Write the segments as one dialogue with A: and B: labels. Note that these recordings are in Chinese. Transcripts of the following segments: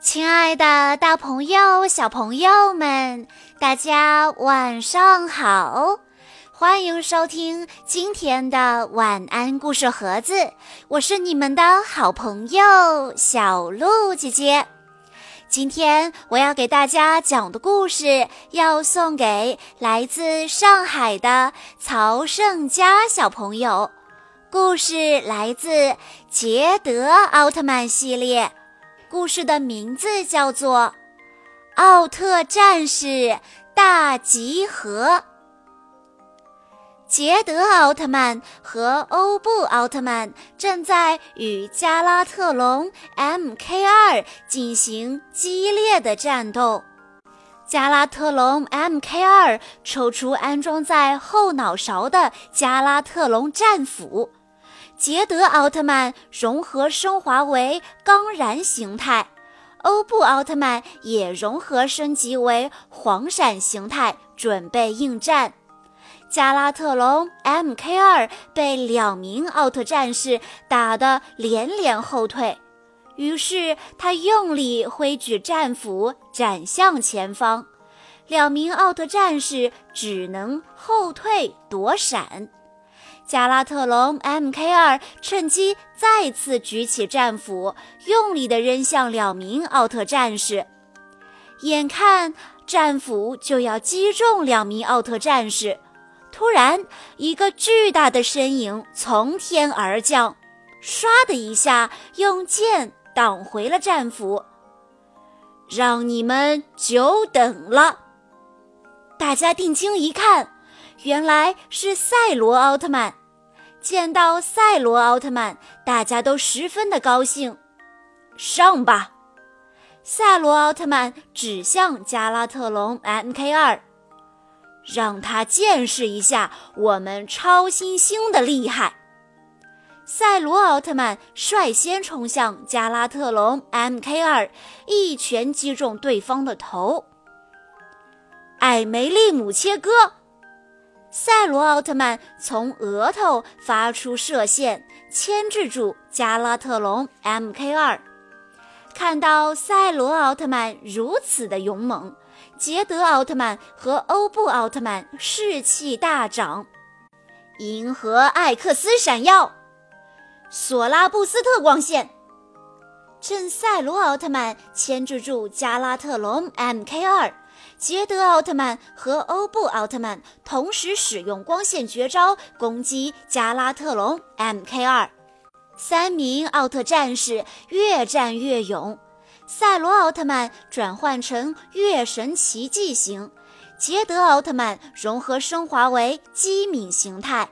A: 亲爱的，大朋友、小朋友们，大家晚上好！欢迎收听今天的晚安故事盒子，我是你们的好朋友小鹿姐姐。今天我要给大家讲的故事，要送给来自上海的曹胜佳小朋友。故事来自捷德奥特曼系列。故事的名字叫做《奥特战士大集合》。捷德奥特曼和欧布奥特曼正在与加拉特隆 MK2 进行激烈的战斗。加拉特隆 MK2 抽出安装在后脑勺的加拉特隆战斧。捷德奥特曼融合升华为钢燃形态，欧布奥特曼也融合升级为黄闪形态，准备应战。加拉特隆 MK2 被两名奥特战士打得连连后退，于是他用力挥举战斧斩向前方，两名奥特战士只能后退躲闪。加拉特隆 MK2 趁机再次举起战斧，用力地扔向两名奥特战士。眼看战斧就要击中两名奥特战士，突然，一个巨大的身影从天而降，唰的一下用剑挡回了战斧。让你们久等了！大家定睛一看，原来是赛罗奥特曼。见到赛罗奥特曼，大家都十分的高兴。上吧！赛罗奥特曼指向加拉特隆 MK2，让他见识一下我们超新星的厉害。赛罗奥特曼率先冲向加拉特隆 MK2，一拳击中对方的头。艾梅利姆切割。赛罗奥特曼从额头发出射线，牵制住加拉特隆 MK2。看到赛罗奥特曼如此的勇猛，捷德奥特曼和欧布奥特曼士气大涨。银河艾克斯闪耀，索拉布斯特光线。趁赛罗奥特曼牵制住加拉特隆 MK2。捷德奥特曼和欧布奥特曼同时使用光线绝招攻击加拉特隆 MK2，三名奥特战士越战越勇。赛罗奥特曼转换成月神奇迹型，捷德奥特曼融合升华为机敏形态，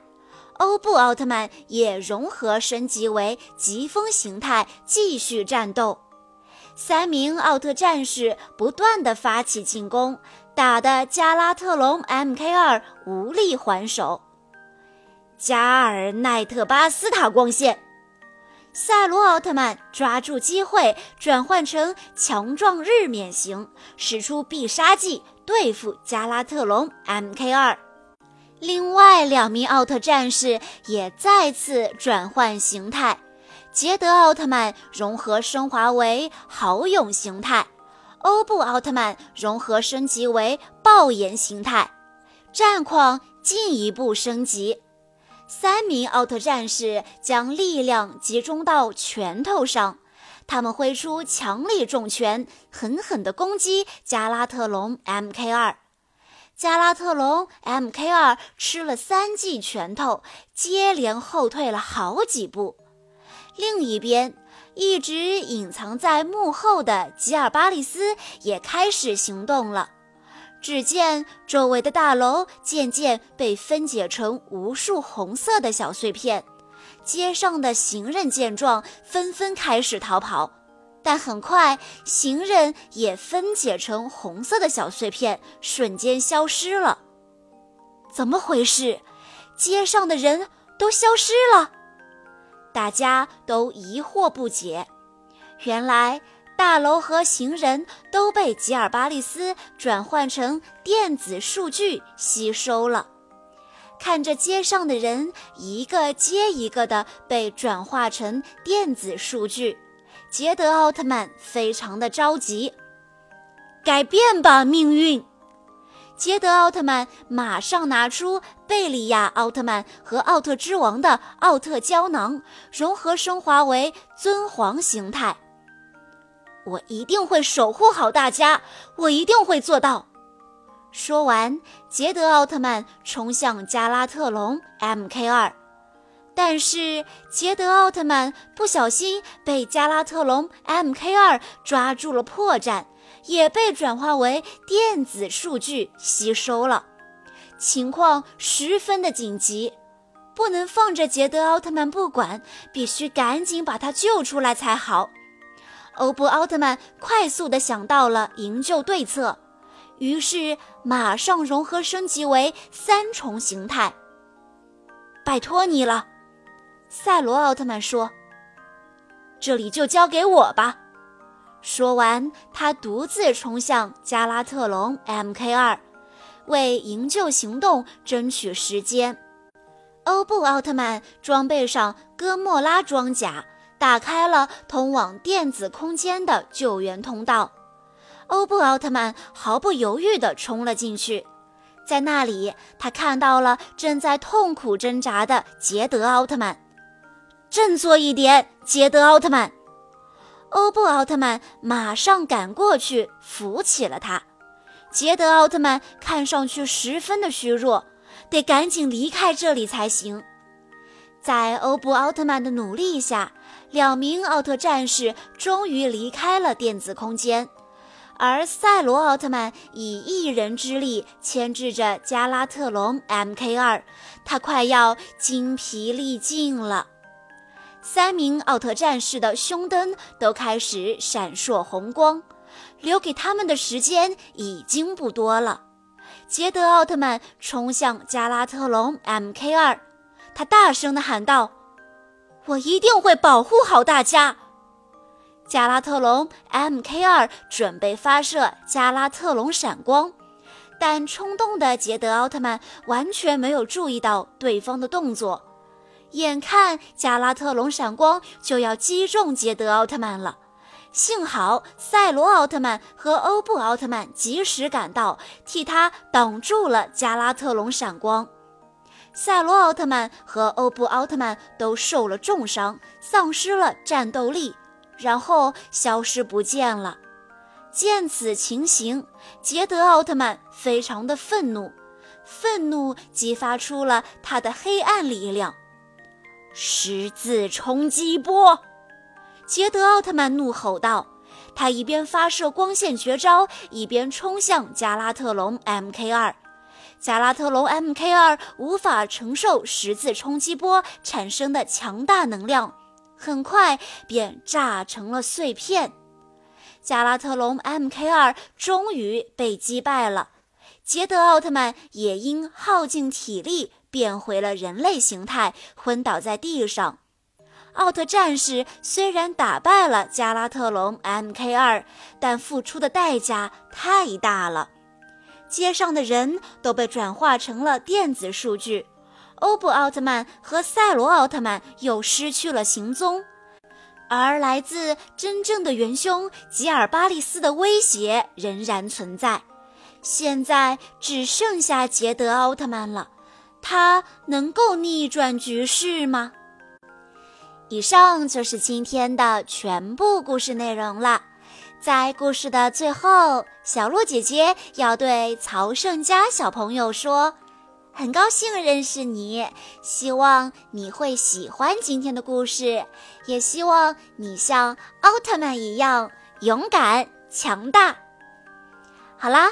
A: 欧布奥特曼也融合升级为疾风形态，继续战斗。三名奥特战士不断地发起进攻，打得加拉特隆 MK2 无力还手。加尔奈特巴斯塔光线，赛罗奥特曼抓住机会转换成强壮日冕型，使出必杀技对付加拉特隆 MK2。另外两名奥特战士也再次转换形态。捷德奥特曼融合升华为豪勇形态，欧布奥特曼融合升级为爆炎形态，战况进一步升级。三名奥特战士将力量集中到拳头上，他们挥出强力重拳，狠狠地攻击加拉特隆 MK2。加拉特隆 MK2 吃了三记拳头，接连后退了好几步。另一边，一直隐藏在幕后的吉尔巴利斯也开始行动了。只见周围的大楼渐渐被分解成无数红色的小碎片，街上的行人见状纷纷开始逃跑，但很快行人也分解成红色的小碎片，瞬间消失了。怎么回事？街上的人都消失了？大家都疑惑不解，原来大楼和行人都被吉尔巴利斯转换成电子数据吸收了。看着街上的人一个接一个的被转化成电子数据，捷德奥特曼非常的着急。改变吧，命运！捷德奥特曼马上拿出贝利亚奥特曼和奥特之王的奥特胶囊，融合升华为尊皇形态。我一定会守护好大家，我一定会做到。说完，杰德奥特曼冲向加拉特隆 MK2，但是杰德奥特曼不小心被加拉特隆 MK2 抓住了破绽。也被转化为电子数据吸收了，情况十分的紧急，不能放着杰德奥特曼不管，必须赶紧把他救出来才好。欧布奥特曼快速的想到了营救对策，于是马上融合升级为三重形态。拜托你了，赛罗奥特曼说：“这里就交给我吧。”说完，他独自冲向加拉特隆 MK2，为营救行动争取时间。欧布奥特曼装备上哥莫拉装甲，打开了通往电子空间的救援通道。欧布奥特曼毫不犹豫地冲了进去，在那里，他看到了正在痛苦挣扎的捷德奥特曼。振作一点，捷德奥特曼！欧布奥特曼马上赶过去扶起了他。捷德奥特曼看上去十分的虚弱，得赶紧离开这里才行。在欧布奥特曼的努力下，两名奥特战士终于离开了电子空间，而赛罗奥特曼以一人之力牵制着加拉特隆 MK2，他快要精疲力尽了。三名奥特战士的胸灯都开始闪烁红光，留给他们的时间已经不多了。捷德奥特曼冲向加拉特隆 MK2，他大声地喊道：“我一定会保护好大家！”加拉特隆 MK2 准备发射加拉特隆闪光，但冲动的杰德奥特曼完全没有注意到对方的动作。眼看加拉特隆闪光就要击中捷德奥特曼了，幸好赛罗奥特曼和欧布奥特曼及时赶到，替他挡住了加拉特隆闪光。赛罗奥特曼和欧布奥特曼都受了重伤，丧失了战斗力，然后消失不见了。见此情形，捷德奥特曼非常的愤怒，愤怒激发出了他的黑暗力量。十字冲击波！杰德奥特曼怒吼道。他一边发射光线绝招，一边冲向加拉特隆 MK2。加拉特隆 MK2 无法承受十字冲击波产生的强大能量，很快便炸成了碎片。加拉特隆 MK2 终于被击败了。杰德奥特曼也因耗尽体力。变回了人类形态，昏倒在地上。奥特战士虽然打败了加拉特隆 MK2，但付出的代价太大了。街上的人都被转化成了电子数据，欧布奥特曼和赛罗奥特曼又失去了行踪，而来自真正的元凶吉尔巴利斯的威胁仍然存在。现在只剩下杰德奥特曼了。他能够逆转局势吗？以上就是今天的全部故事内容了。在故事的最后，小鹿姐姐要对曹胜佳小朋友说：“很高兴认识你，希望你会喜欢今天的故事，也希望你像奥特曼一样勇敢强大。”好啦。